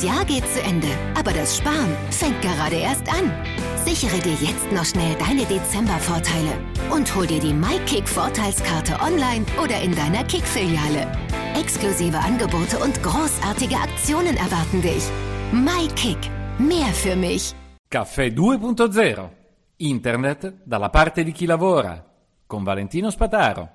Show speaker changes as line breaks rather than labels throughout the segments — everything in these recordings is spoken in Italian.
Das Jahr geht zu Ende, aber das Sparen fängt gerade erst an. Sichere dir jetzt noch schnell deine Dezember-Vorteile und hol dir die MyKick-Vorteilskarte online oder in deiner Kick-Filiale. Exklusive Angebote und großartige Aktionen erwarten dich. MyKick, mehr für mich.
Caffè 2.0 Internet dalla parte di chi lavora con Valentino Spataro.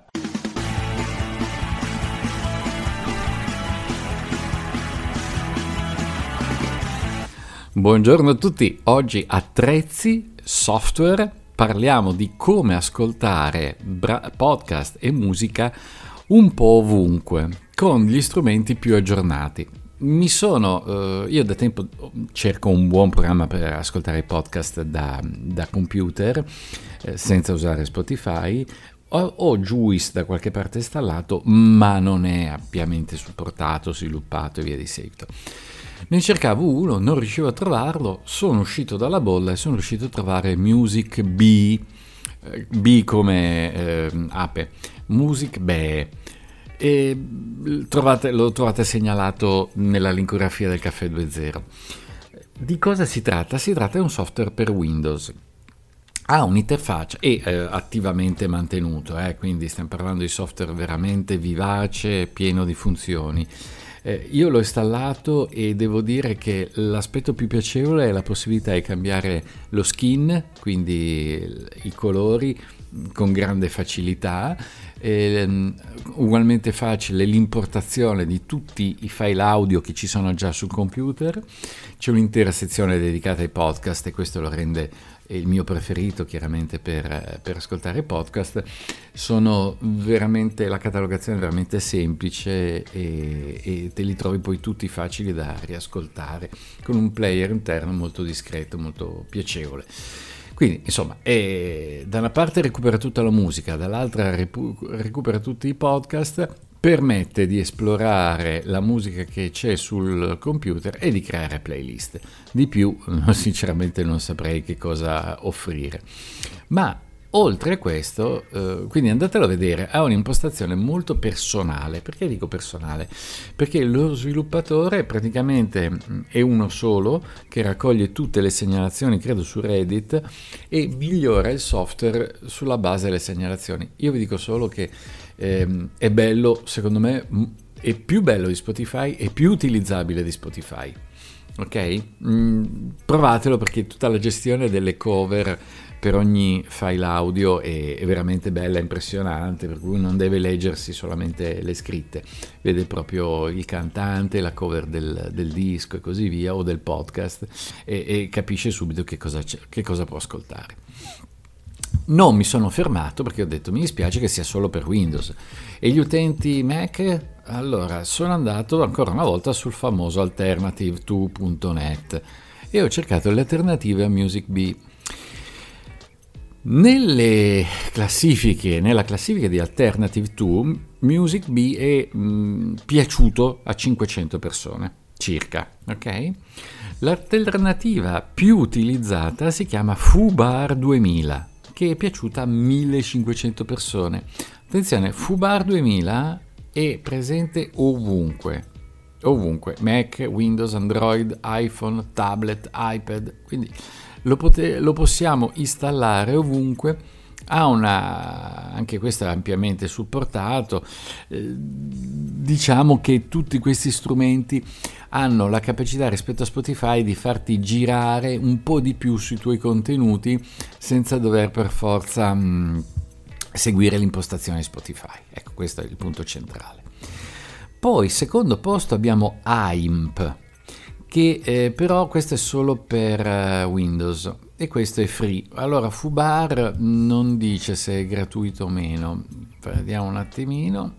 Buongiorno a tutti, oggi attrezzi, software, parliamo di come ascoltare bra- podcast e musica un po' ovunque, con gli strumenti più aggiornati. Mi sono, eh, io da tempo cerco un buon programma per ascoltare i podcast da, da computer eh, senza usare Spotify. Ho Juice da qualche parte installato, ma non è ampiamente supportato, sviluppato e via di seguito. Ne cercavo uno, non riuscivo a trovarlo, sono uscito dalla bolla e sono riuscito a trovare Music B, eh, B come eh, ape, Music B. E trovate, lo trovate segnalato nella linkografia del Caffè 2.0. Di cosa si tratta? Si tratta di un software per Windows. Ha un'interfaccia e eh, attivamente mantenuto, eh, quindi stiamo parlando di software veramente vivace, pieno di funzioni eh, io l'ho installato e devo dire che l'aspetto più piacevole è la possibilità di cambiare lo skin, quindi i colori con grande facilità. Eh, ugualmente facile l'importazione di tutti i file audio che ci sono già sul computer. C'è un'intera sezione dedicata ai podcast e questo lo rende il mio preferito chiaramente per, per, ascoltare podcast, sono veramente, la catalogazione è veramente semplice e, e, te li trovi poi tutti facili da riascoltare con un player interno molto discreto, molto piacevole. Quindi, insomma, da una parte recupera tutta la musica, dall'altra recupera tutti i podcast, permette di esplorare la musica che c'è sul computer e di creare playlist. Di più, sinceramente non saprei che cosa offrire. Ma oltre a questo, eh, quindi andatelo a vedere, ha un'impostazione molto personale. Perché dico personale? Perché lo sviluppatore praticamente mm, è uno solo che raccoglie tutte le segnalazioni, credo su Reddit, e migliora il software sulla base delle segnalazioni. Io vi dico solo che eh, è bello, secondo me, è più bello di Spotify e più utilizzabile di Spotify. Ok? Mm, provatelo perché tutta la gestione delle cover per ogni file audio è, è, veramente bella, impressionante, per cui non deve leggersi solamente le scritte, vede proprio il cantante, la cover del, del disco e così via, o del podcast, e, e capisce subito che cosa, che cosa può ascoltare. Non mi sono fermato perché ho detto mi dispiace che sia solo per Windows. E gli utenti Mac? Allora, sono andato ancora una volta sul famoso alternative2.net e ho cercato le alternative a Music B. Nelle classifiche, nella classifica di Alternative 2, Music B è mh, mm, piaciuto a 500 persone circa, ok? L'alternativa più utilizzata si chiama FUBAR 2000 che è piaciuta a 1500 persone. Attenzione, Fubar 2000 è presente ovunque, ovunque, Mac, Windows, Android, iPhone, tablet, iPad, quindi lo, pote- lo possiamo installare ovunque ha una, anche questo è ampiamente supportato, eh, diciamo che tutti questi strumenti hanno la capacità rispetto a Spotify di farti girare un po' di più sui tuoi contenuti senza dover per forza mh, mm, seguire l'impostazione Spotify. Ecco, questo è il punto centrale. Poi, secondo posto abbiamo AIMP, che eh, però questo è solo per uh, Windows e questo è free. Allora, Fubar non dice se è gratuito o meno. Vediamo un attimino.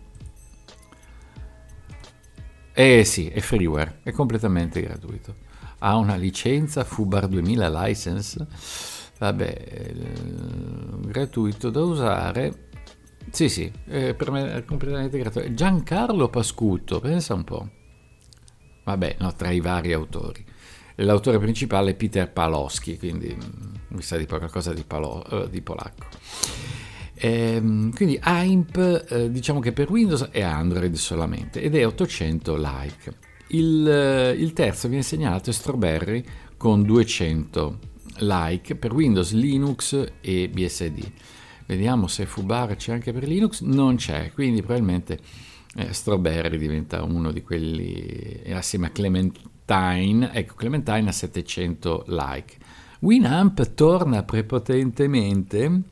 Eh sì, è freeware, è completamente gratuito. Ha una licenza Fubar 2000 license, vabbè, eh, gratuito da usare. Sì, sì, è per me è completamente gratuito. Giancarlo Pascutto, pensa un po'. Vabbè, no, tra i vari autori. L'autore principale è Peter Palowski, quindi mm, mi sa di qualcosa di, palo, uh, di polacco. Ehm, quindi AIMP eh, diciamo che per Windows è Android solamente ed è 800 like. Il, il terzo viene segnalato è Strawberry con 200 like per Windows, Linux e BSD. Vediamo se Fubar c'è anche per Linux, non c'è, quindi probabilmente eh, Strawberry diventa uno di quelli eh, assieme a Clementine, ecco Clementine ha 700 like. Winamp torna prepotentemente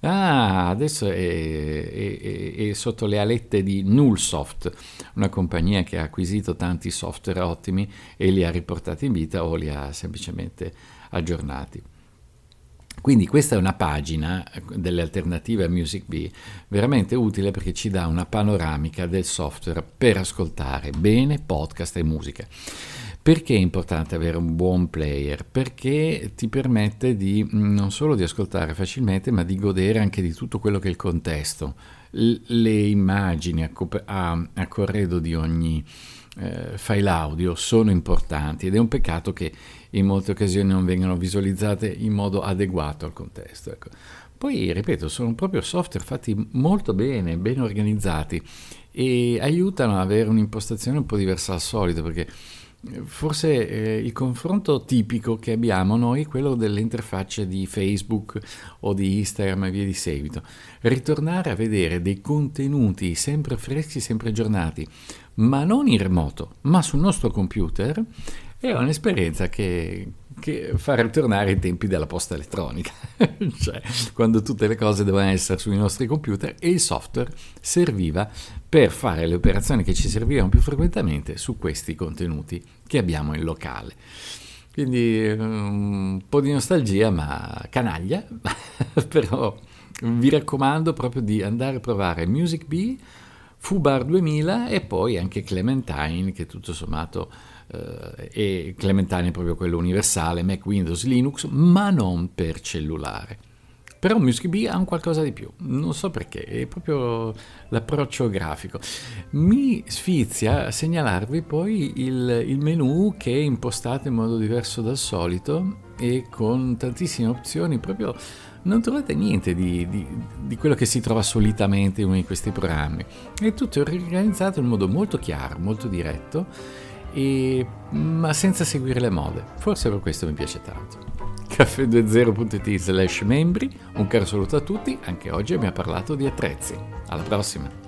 Ah, adesso è, è, è, è, sotto le alette di Nullsoft, una compagnia che ha acquisito tanti software ottimi e li ha riportati in vita o li ha semplicemente aggiornati. Quindi questa è una pagina delle alternative a Music Bee veramente utile perché ci dà una panoramica del software per ascoltare bene podcast e musica. Perché è importante avere un buon player? Perché ti permette di mm, non solo di ascoltare facilmente, ma di godere anche di tutto quello che è il contesto, le immagini a corredo di ogni eh, file audio sono importanti ed è un peccato che in molte occasioni non vengano visualizzate in modo adeguato al contesto. Ecco. Poi, ripeto, sono proprio software fatti molto bene, ben organizzati e aiutano ad avere un'impostazione un po' diversa dal solito perché Forse eh, il confronto tipico che abbiamo noi è quello delle interfacce di Facebook o di Instagram e via di seguito. Ritornare a vedere dei contenuti sempre freschi, sempre aggiornati, ma non in remoto, ma sul nostro computer, è un'esperienza che, che fa ritornare i tempi della posta elettronica, cioè quando tutte le cose dovevano essere sui nostri computer e il software serviva per fare le operazioni che ci servivano più frequentemente su questi contenuti che abbiamo in locale. Quindi un po' di nostalgia, ma canaglia, però vi raccomando proprio di andare a provare Music Bee, Fubar 2000 e poi anche Clementine che tutto sommato e Clementine è proprio quello universale, Mac, Windows, Linux, ma non per cellulare. Però Music Bee ha un qualcosa di più, non so perché, è proprio l'approccio grafico. Mi sfizia segnalarvi poi il, il menu che è impostato in modo diverso dal solito e con tantissime opzioni, proprio non trovate niente di, di, di, quello che si trova solitamente in uno di questi programmi. È tutto organizzato in modo molto chiaro, molto diretto, e, ma senza seguire le mode. Forse per questo mi piace tanto caffè20.it slash membri. Un caro saluto a tutti, anche oggi abbiamo parlato di attrezzi. Alla prossima!